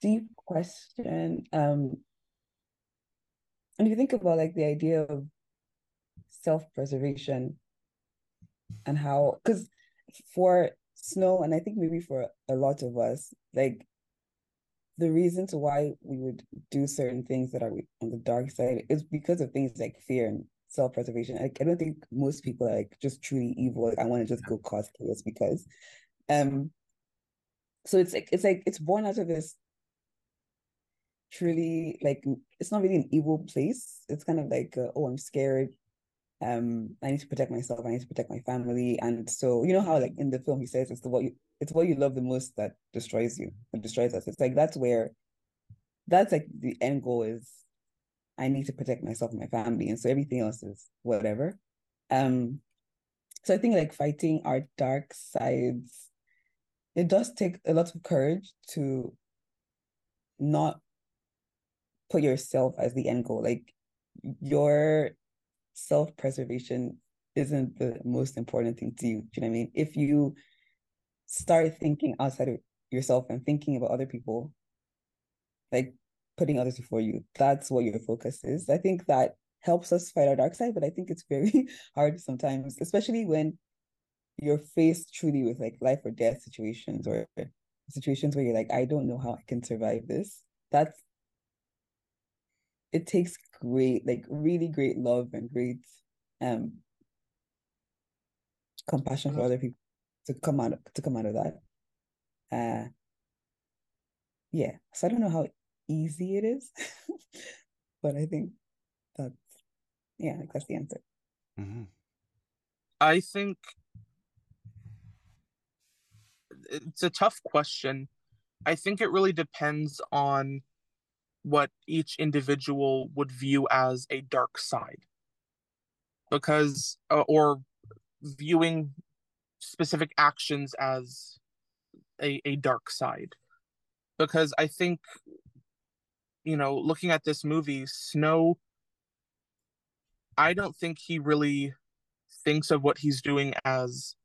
deep question. Um and if you think about like the idea of self-preservation and how because for snow and i think maybe for a lot of us like the reasons why we would do certain things that are on the dark side is because of things like fear and self-preservation like i don't think most people are like just truly evil like, i want to just go cause chaos because um so it's like it's like it's born out of this truly like it's not really an evil place. It's kind of like uh, oh I'm scared. Um, I need to protect myself. I need to protect my family. And so you know how like in the film he says it's the what you it's what you love the most that destroys you and destroys us. It's like that's where that's like the end goal is I need to protect myself and my family. And so everything else is whatever. Um so I think like fighting our dark sides, it does take a lot of courage to not put yourself as the end goal. Like your self preservation isn't the most important thing to you. Do you know what I mean? If you start thinking outside of yourself and thinking about other people, like putting others before you, that's what your focus is. I think that helps us fight our dark side, but I think it's very hard sometimes, especially when you're faced truly with like life or death situations or situations where you're like, I don't know how I can survive this. That's it takes great, like really great love and great um compassion for other people to come out to come out of that. Uh yeah. So I don't know how easy it is, but I think that's yeah, like that's the answer. Mm-hmm. I think it's a tough question. I think it really depends on what each individual would view as a dark side. Because uh, or viewing specific actions as a, a dark side. Because i think you know looking at this movie snow i don't think he really thinks of what he's doing as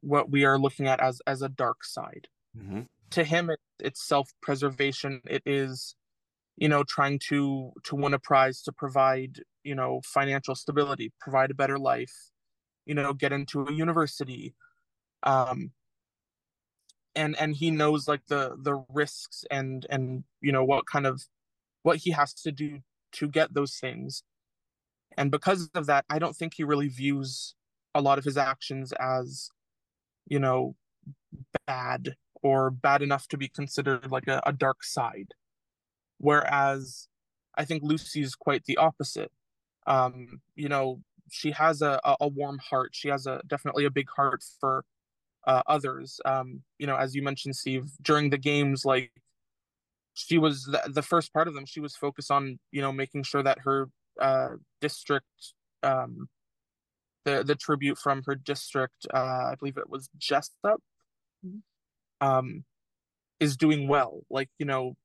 what we are looking at as as a dark side. Mm-hmm. to him it, it's self-preservation. It is you know trying to to win a prize to provide you know financial stability provide a better life you know get into a university um and and he knows like the the risks and and you know what kind of what he has to do to get those things. And because of that i don't think he really views a lot of his actions as you know bad or bad enough to be considered like a, a dark side Whereas I think Lucy's quite the opposite. Um, you know, she has a, a warm heart. She has a definitely a big heart for uh, others. Um, you know, as you mentioned, Steve, during the games, like she was the, the first part of them, she was focused on you know making sure that her uh, district, um, the the tribute from her district, uh, I believe it was Jessup, mm-hmm. um, is doing well. Like you know,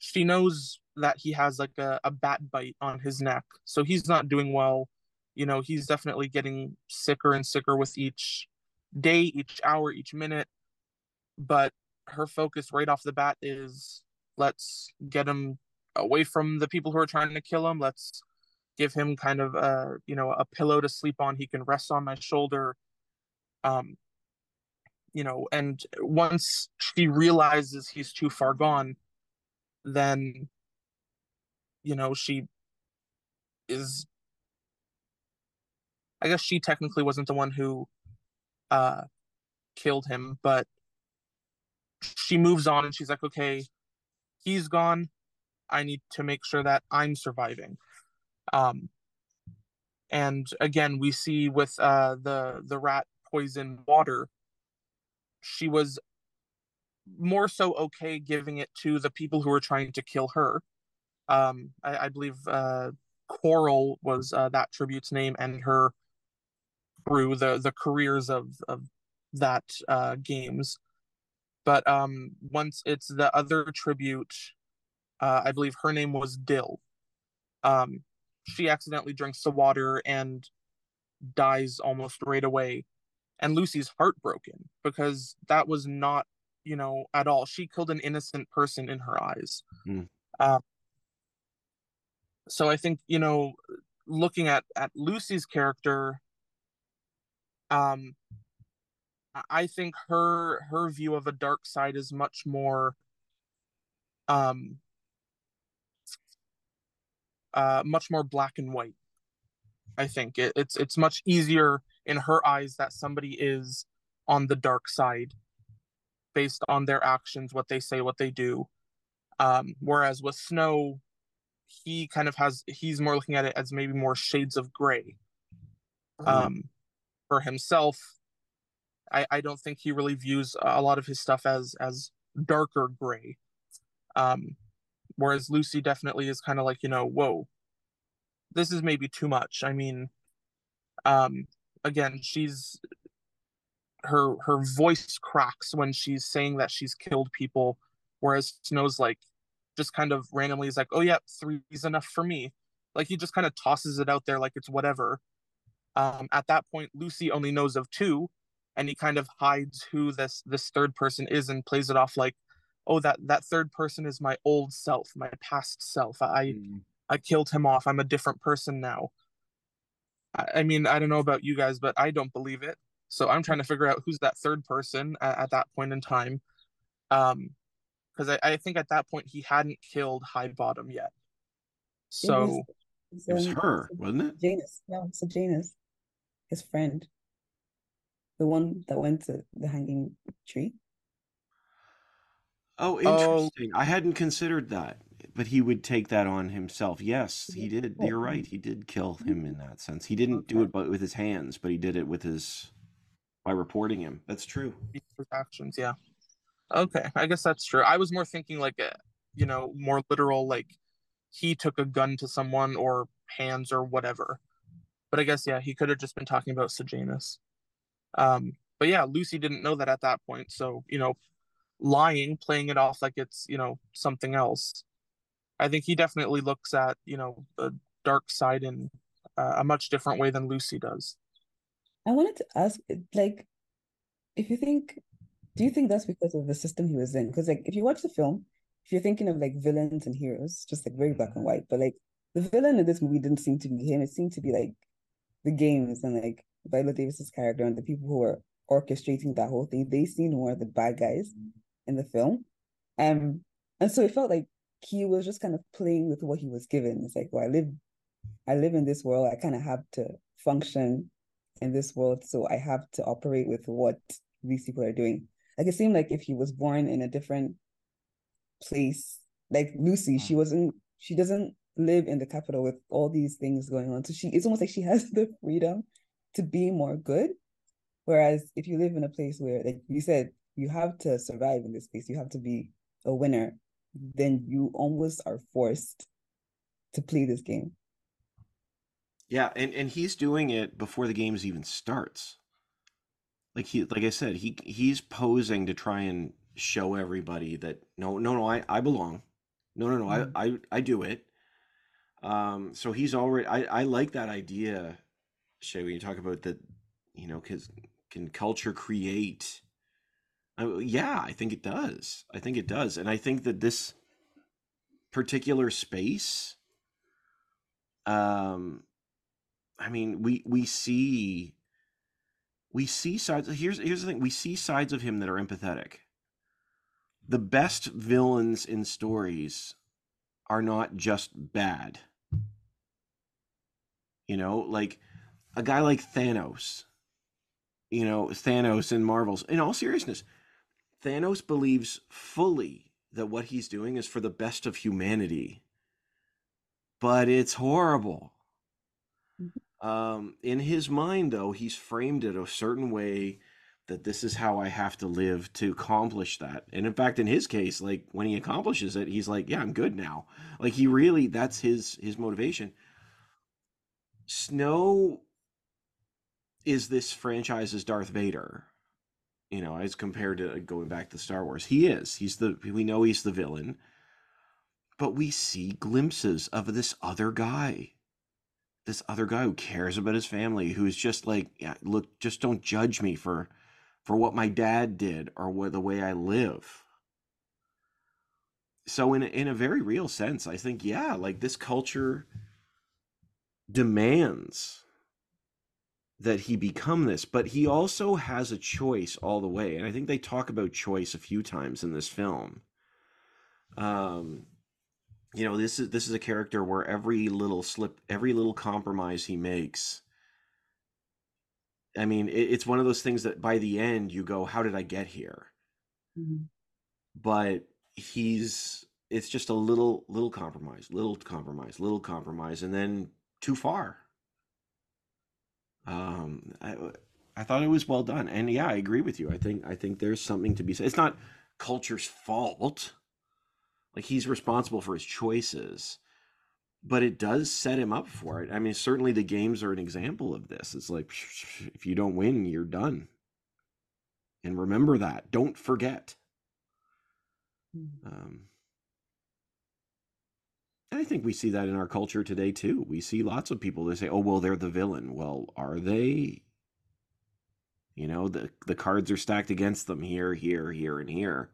she knows that he has like a, a bat bite on his neck, so he's not doing well. You know, he's definitely getting sicker and sicker with each day, each hour, each minute. But her focus right off the bat is let's get him away from the people who are trying to kill him. Let's give him kind of a you know a pillow to sleep on. He can rest on my shoulder. Um, you know, and once she realizes he's too far gone, then you know she is I guess she technically wasn't the one who uh killed him, but she moves on and she's like, okay, he's gone. I need to make sure that I'm surviving. Um, and again, we see with uh, the the rat poison water, she was more so okay giving it to the people who were trying to kill her. Um, I, I believe uh, Coral was uh, that tribute's name, and her through the the careers of of that uh, games. But um, once it's the other tribute, uh, I believe her name was Dill. Um, she accidentally drinks the water and dies almost right away. And Lucy's heartbroken because that was not, you know, at all. She killed an innocent person in her eyes. Mm. Um, so I think, you know, looking at at Lucy's character, um, I think her her view of a dark side is much more um uh much more black and white. I think it, it's it's much easier in her eyes that somebody is on the dark side based on their actions, what they say, what they do. Um, whereas with Snow, he kind of has he's more looking at it as maybe more shades of gray. Mm-hmm. Um, for himself, I, I don't think he really views a lot of his stuff as as darker gray. Um, whereas Lucy definitely is kind of like you know, whoa, this is maybe too much. I mean, um, again, she's her her voice cracks when she's saying that she's killed people, whereas Snow's like just kind of randomly is like, oh yeah, three is enough for me. Like he just kind of tosses it out there like it's whatever. Um, at that point, Lucy only knows of two, and he kind of hides who this this third person is and plays it off like oh that that third person is my old self my past self i mm. i killed him off i'm a different person now I, I, mean i don't know about you guys but i don't believe it so i'm trying to figure out who's that third person at, at that point in time um because I, I think at that point he hadn't killed Highbottom yet so it was, it was, her wasn't it janus no it's a janus his friend the one that went to the hanging tree. Oh, oh. interesting. Oh. I hadn't considered that. But he would take that on himself. Yes, he did. You're right. He did kill him in that sense. He didn't do it with his hands, but he did it with his by reporting him. That's true. Actions, yeah. Okay, I guess that's true. I was more thinking like a, you know, more literal like he took a gun to someone or hands or whatever. But I guess yeah, he could have just been talking about Sejanus. Um, but yeah, Lucy didn't know that at that point. So, you know, lying, playing it off like it's, you know, something else. I think he definitely looks at, you know, the dark side in uh, a much different way than Lucy does. I wanted to ask, like, if you think, do you think that's because of the system he was in? Because, like, if you watch the film, if you're thinking of like villains and heroes, just like very black and white, but like the villain in this movie didn't seem to be him. It seemed to be like the games and like Viola Davis's character and the people who were orchestrating that whole thing, they seemed more the bad guys in the film. Um, and so it felt like he was just kind of playing with what he was given. It's like, well, I live, I live in this world. I kind of have to function in this world, so I have to operate with what these people are doing. Like it seemed like if he was born in a different place, like Lucy, she mm. wasn't, she doesn't live in the capital with all these things going on. So she it's almost like she has the freedom to be more good. Whereas if you live in a place where, like you said, you have to survive in this place, you have to be a winner, then you almost are forced to play this game. Yeah, and, and he's doing it before the games even starts. Like he like I said, he he's posing to try and show everybody that no no no I, I belong. No no no Mhm. I, I I do it. Um so he's already I, I like that idea, Shay, when you talk about that, you know, cause can culture create uh, yeah, I think it does. I think it does. And I think that this particular space um I mean, we we see we see sides here's here's the thing, we see sides of him that are empathetic. The best villains in stories are not just bad. You know, like a guy like Thanos. You know, Thanos in Marvel's. In all seriousness, Thanos believes fully that what he's doing is for the best of humanity. But it's horrible. Um, in his mind, though, he's framed it a certain way that this is how I have to live to accomplish that. And in fact, in his case, like when he accomplishes it, he's like, "Yeah, I'm good now." Like he really, that's his his motivation. Snow is this franchise's Darth Vader, you know, as compared to going back to Star Wars. He is. He's the. We know he's the villain, but we see glimpses of this other guy this other guy who cares about his family who's just like yeah, look just don't judge me for for what my dad did or what the way I live. So in in a very real sense I think yeah like this culture demands that he become this but he also has a choice all the way and I think they talk about choice a few times in this film. Um you know this is this is a character where every little slip every little compromise he makes i mean it, it's one of those things that by the end you go how did i get here? Mhm. but he's it's just a little little compromise little compromise little compromise and then too far. Um i i thought it was well done and yeah i agree with you. I think i think there's something to be said. It's not culture's fault like he's responsible for his choices but it does set him up for it i mean certainly the games are an example of this it's like if you don't win you're done and remember that don't forget Mhm. um, and I think we see that in our culture today too. We see lots of people that say, "Oh, well, they're the villain." Well, are they? You know, the the cards are stacked against them here, here, here, and here.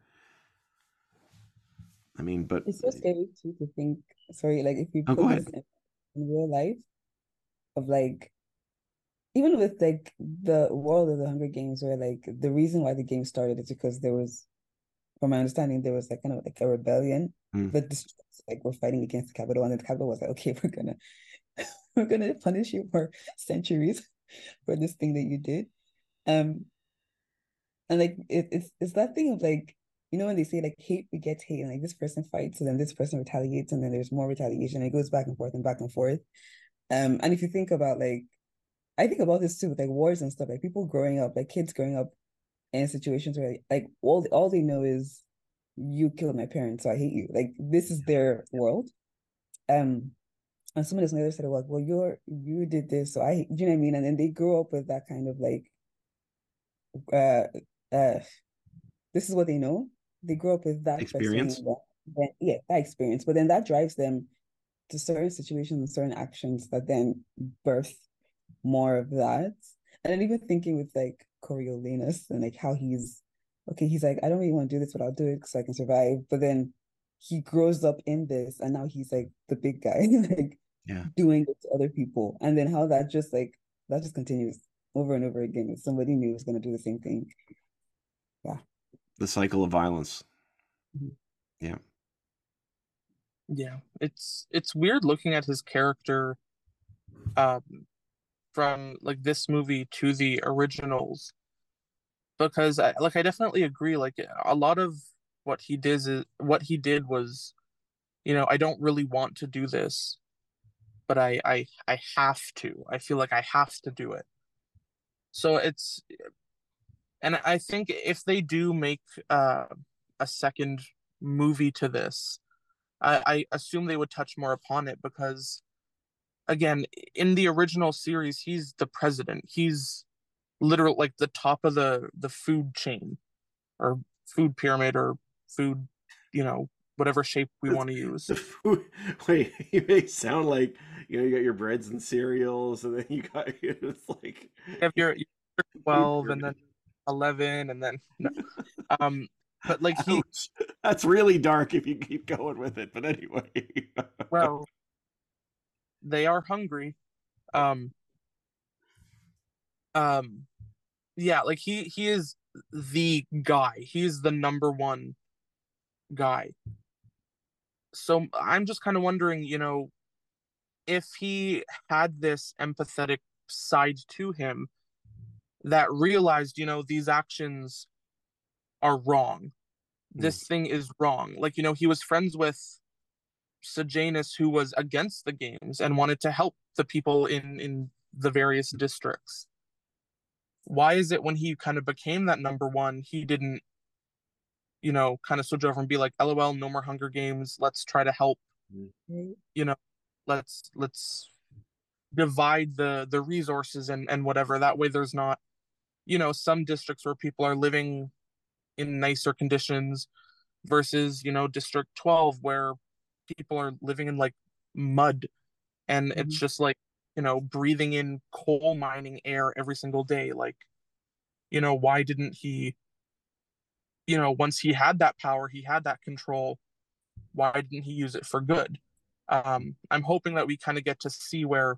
I mean, but It's so scary too to think, sorry, like if you Oh, put this in, in real life of like even with like the world of the Hunger Games where like the reason why the game started is because there was from my understanding there was like kind of like a rebellion Mm. but like we're fighting against the capital and the capital was like okay we're gonna we're gonna punish you for centuries for this thing that you did um and like it, it's it's that thing of like you know when they say like hate begets hate and like this person fights and then this person retaliates and then there's more retaliation it goes back and forth and back and forth. Um and if you think about like I think about this too with like wars and stuff like people growing up like kids growing up in situations where like all all they know is you killed my parents so I hate you. Like this is their world. Um and someone else on the other side of like well you're you did this so I you know what I mean? And then they grow up with that kind of like uh uh this is what they know they grow up with that Experience. then yeah that experience. But then that drives them to certain situations and certain actions that then birth more of that. And then even thinking with like Coriolanus and like how he's okay he's like I don't really want to do this but I'll do it so I can survive. But then he grows up in this and now he's like the big guy like Yeah. doing it to other people. And then how that just like that just continues over and over again. If somebody new is going to do the same thing The cycle of violence. Yeah, Yeah, it's it's weird looking at his character um from like this movie to the originals because I, like I definitely agree like a lot of what he did is what he did was you know, I don't really want to do this, but I I I have to. I feel like I have to do it. So it's and I think if they do make uh, a second movie to this, I, I assume they would touch more upon it because again, in the original series, he's the president. He's literal like the top of the the food chain or food pyramid or food, you know, whatever shape we want to use. Food, wait, you make sound like you know you got your breads and cereals, and then you got it's like You have your, your twelve and then eleven and then no. um but like he, that's really dark if you keep going with it. But anyway, well they are hungry um um yeah like he he is the guy he's the number one guy so i'm just kind of wondering you know if he had this empathetic side to him that realized you know these actions are wrong hmm. this thing is wrong like you know he was friends with Sejanus who was against the games and wanted to help the people in in the various districts. Why is it when he kind of became that number one, he didn't, you know, kind of switch over and be like, "LOL, no more Hunger Games. Let's try to help. Hmm. Right. You know, let's let's divide the the resources and and whatever. That way, there's not, you know, some districts where people are living in nicer conditions versus you know District 12 where people are living in like mud and Mhm. it's just like you know breathing in coal mining air every single day like you know why didn't he you know once he had that power he had that control why didn't he use it for good um i'm hoping that we kind of get to see where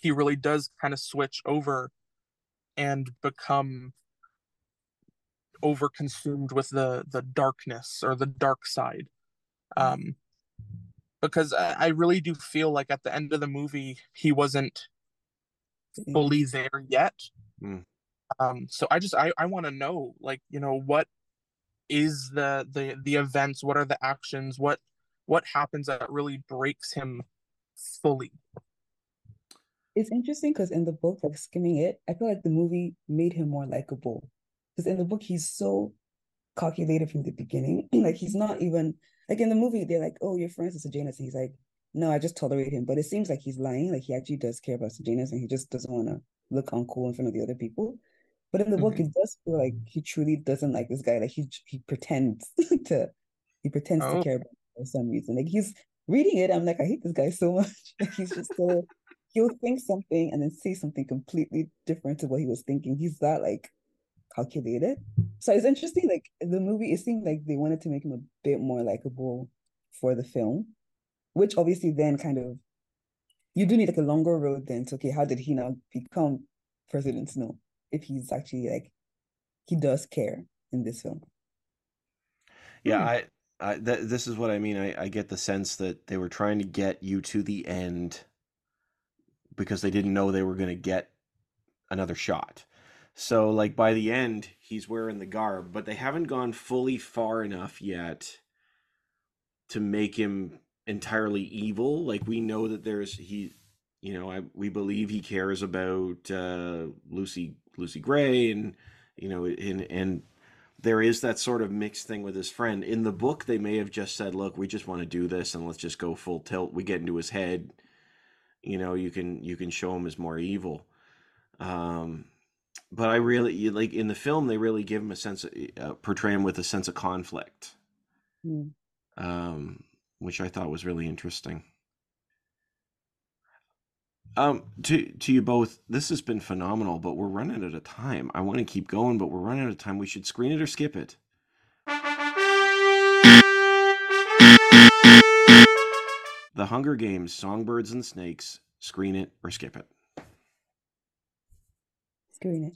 he really does kind of switch over and become over consumed with the the darkness or the dark side. Um because I, I really do feel like at the end of the movie he wasn't fully there yet. Mm. um so i just i i want to know like you know what is the the the events? What are the actions? What what happens that really breaks him fully It's interesting because in the book, like skimming it, I feel like the movie made him more likable. Because in the book, he's so calculated from the beginning. like he's not even like in the movie, they're like, "Oh, you're friends with Sejanus," and he's like, "No, I just tolerate him." But it seems like he's lying. Like he actually does care about Sejanus, and he just doesn't want to look uncool in front of the other people. But in the book, it mm-hmm. does feel like he truly doesn't like this guy. Like he he pretends to he pretends Oh. to care about him for some reason. Like he's reading it, I'm like, I hate this guy so much. Like he's just so he'll think something and then say something completely different to what he was thinking. He's that like calculated. So it's interesting. Like the movie, it seemed like they wanted to make him a bit more likable for the film, which obviously then kind of you do need like a longer road then to okay, how did he now become President Snow if he's actually like he does care in this film. Yeah, Hmm. I, I th- this is what I mean. I, I get the sense that they were trying to get you to the end because they didn't know they were going to get another shot. So, like by the end, he's wearing the garb, but they haven't gone fully far enough yet to make him entirely evil. Like we know that there's he, you know, I we believe he cares about uh, Lucy Lucy Gray, and you know, and and there is that sort of mixed thing with his friend. In the book, they may have just said, "Look, we just want to do this, and let's just go full tilt." We get into his head. You know, you can you can show him as more evil. Um, but I really you- like in the film they really give him a sense of uh, portray him with a sense of conflict, Hmm. um, which I thought was really interesting. Um, to to you both, this has been phenomenal, but we're running out of time. I want to keep going, but we're running out of time. We should screen it or skip it. The Hunger Games: Songbirds and Snakes. Screen it or skip it. Screwing it.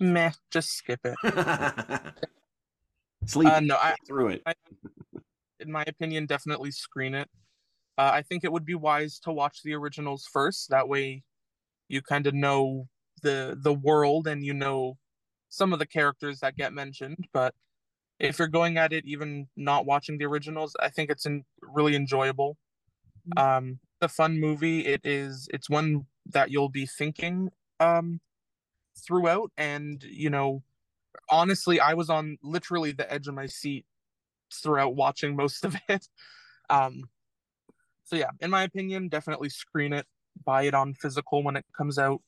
meh just skip it Sleep uh no i through it. in my opinion, definitely screen it. Uh, I think it would be wise to watch the originals first. That way, you kind of know the the world and you know some of the characters that get mentioned. But if you're going at it even not watching the originals, I think it's in, really enjoyable. Mhm. Um, the fun movie. It is. It's one that you'll be thinking um throughout, and you know, honestly, I was on literally the edge of my seat throughout watching most of it. Um, so yeah, in my opinion, definitely screen it, buy it on physical when it comes out.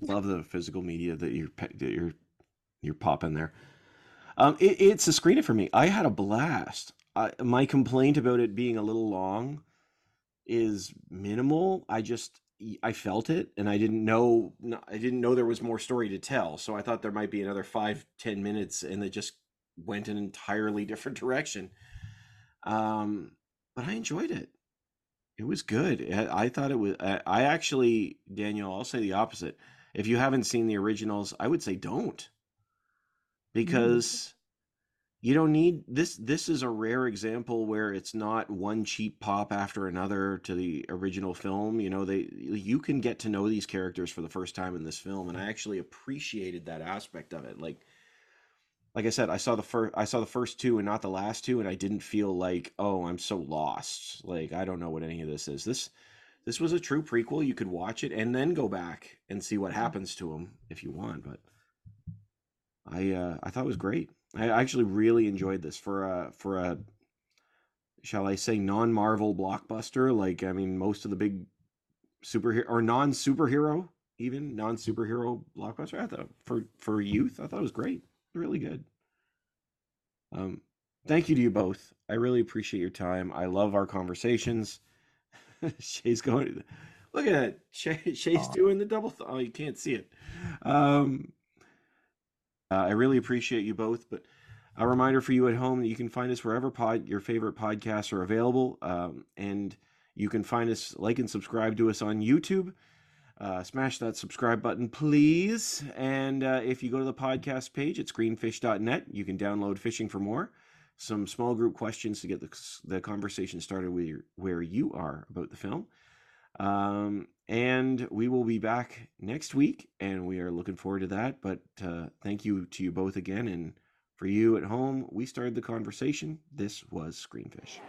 Love the physical media that you're that you're you're popping there. Um, it, it's a screen it for me. I had a blast. I, my complaint about it being a little long is minimal. I just I felt it, and I didn't know I didn't know there was more story to tell. So I thought there might be another five ten minutes, and it just went an entirely different direction. Um, but I enjoyed it. It was good. I, thought it was. I actually, Daniel, I'll say the opposite. If you haven't seen the originals, I would say don't, Mm-hmm. because you don't need this. This is a rare example where it's not one cheap pop after another to the original film. You know, they you can get to know these characters for the first time in this film, and I actually appreciated that aspect of it. Like, like I said, I saw the first I saw the first two and not the last two, and I didn't feel like, oh, I'm so lost. Like I don't know what any of this is. This this was a true prequel. You could watch it and then go back and see what mm-hmm. happens to him if you want. But I uh, I thought it was great. I actually really enjoyed this for a for a shall I say non Marvel blockbuster. Like I mean, most of the big superhero or non superhero even non superhero blockbuster. I thought for for youth, I thought it was great. Really good. Um, thank you to you both. I really appreciate your time. I love our conversations. Shay's going. Look at that. Shay, Shay's Aw. doing the double. Th- oh, you can't see it. Um, uh, I really appreciate you both. But a reminder for you at home that you can find us wherever pod your favorite podcasts are available, um, and you can find us like and subscribe to us on YouTube. Uh, smash that subscribe button, please. And uh, if you go to the podcast page at screenfish.net, you can download Fishing for More, some small group questions to get the, the conversation started with where you are about the film. Um, and we will be back next week, and we are looking forward to that. But uh, thank you to you both again. And for you at home, we started the conversation. This was Screenfish.